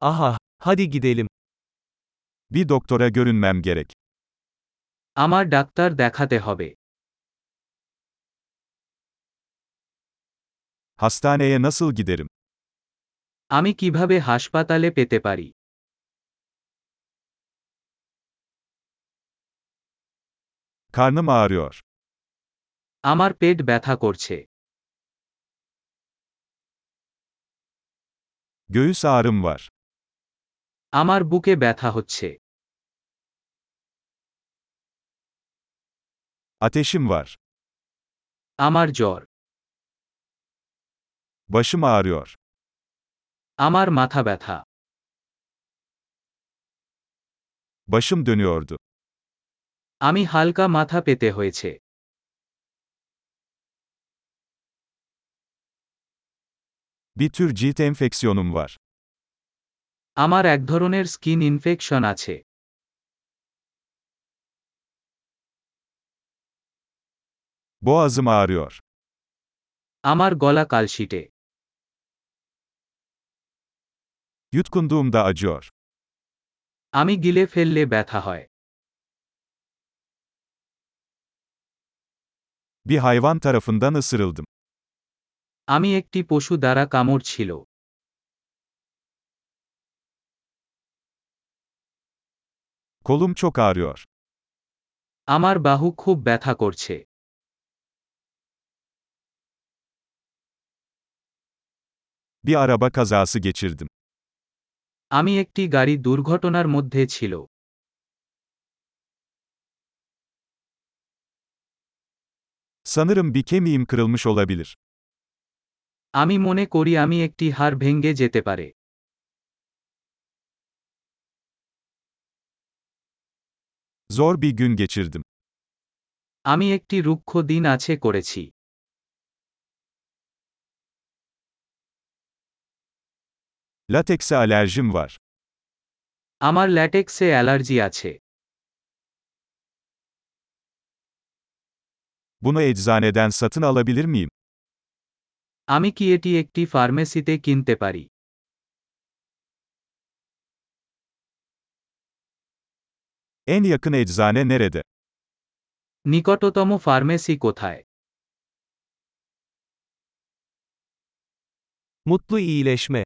Aha, hadi gidelim. Bir doktora görünmem gerek. আমার doctor দেখাতে হবে Hastaneye nasıl giderim? আমি কিভাবে হাসপাতালে পেতে পারি Karnım ağrıyor. আমার পেট ব্যথা করছে Göğüs ağrım var. আমার বুকে ব্যথা হচ্ছে Ateşim var. আমার জ্বর Başım ağrıyor. আমার মাথা ব্যথা Başım dönüyordu. আমি হালকা মাথা পেতে হয়েছে Bir tür cilt enfeksiyonum var. আমার এক ধরনের স্কিন ইনফেকশন আছে Boğazım ağrıyor. আমার গলা কালশিটে Yutkunduğumda acıyor. আমি গিলে ফেললে ব্যথা হয় Bir hayvan tarafından ısırıldım. আমি একটি পশু দ্বারা কামড় ছিল Kolum çok ağrıyor. আমার বাহু খুব ব্যথা করছে Bir araba kazası geçirdim. আমি একটি গাড়ি দুর্ঘটনার মধ্যে ছিল Sanırım bir kemiğim kırılmış olabilir. আমি মনে করি আমি একটি হাড় ভেঙ্গে যেতে পারে Zor bir gün geçirdim. আমি একটি রুক্ষ দিন আছে করেছি Latekse alerjim var. আমার ল্যাটেক্সে অ্যালার্জি আছে Bunu eczaneden satın alabilir miyim? আমি কি এটি একটি ফার্মেসিতে কিনতে পারি En yakın eczane nerede? নিকটতম ফার্মেসি কোথায় Mutlu iyileşme.